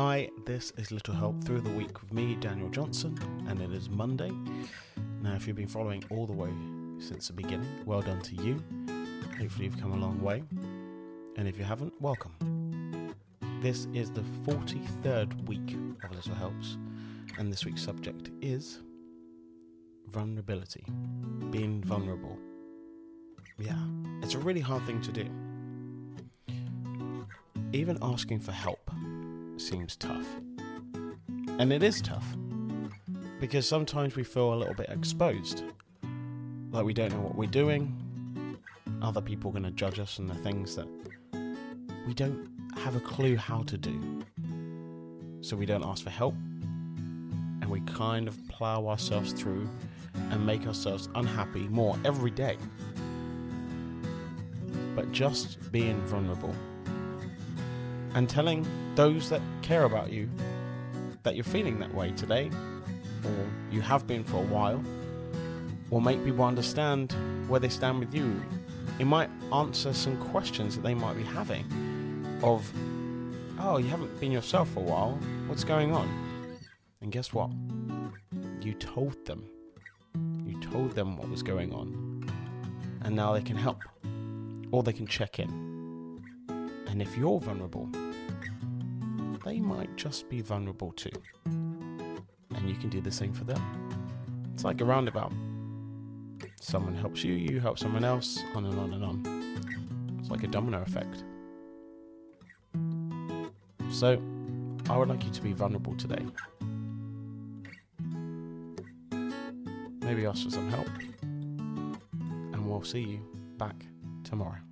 Hi, this is Little Help Through the Week with me, Daniel Johnson, and it is Monday. Now, if you've been following all the way since the beginning, well done to you. Hopefully, you've come a long way. And if you haven't, welcome. This is the 43rd week of Little Helps, and this week's subject is vulnerability, being vulnerable. Yeah, it's a really hard thing to do. Even asking for help seems tough. And it is tough because sometimes we feel a little bit exposed. Like we don't know what we're doing. Other people are going to judge us on the things that we don't have a clue how to do. So we don't ask for help. And we kind of plow ourselves through and make ourselves unhappy more every day. But just being vulnerable and telling those that care about you that you're feeling that way today, or you have been for a while, will make people understand where they stand with you. It might answer some questions that they might be having of, oh, you haven't been yourself for a while, what's going on? And guess what? You told them. You told them what was going on. And now they can help, or they can check in. And if you're vulnerable, they might just be vulnerable too. And you can do the same for them. It's like a roundabout. Someone helps you, you help someone else, on and on and on. It's like a domino effect. So, I would like you to be vulnerable today. Maybe ask for some help. And we'll see you back tomorrow.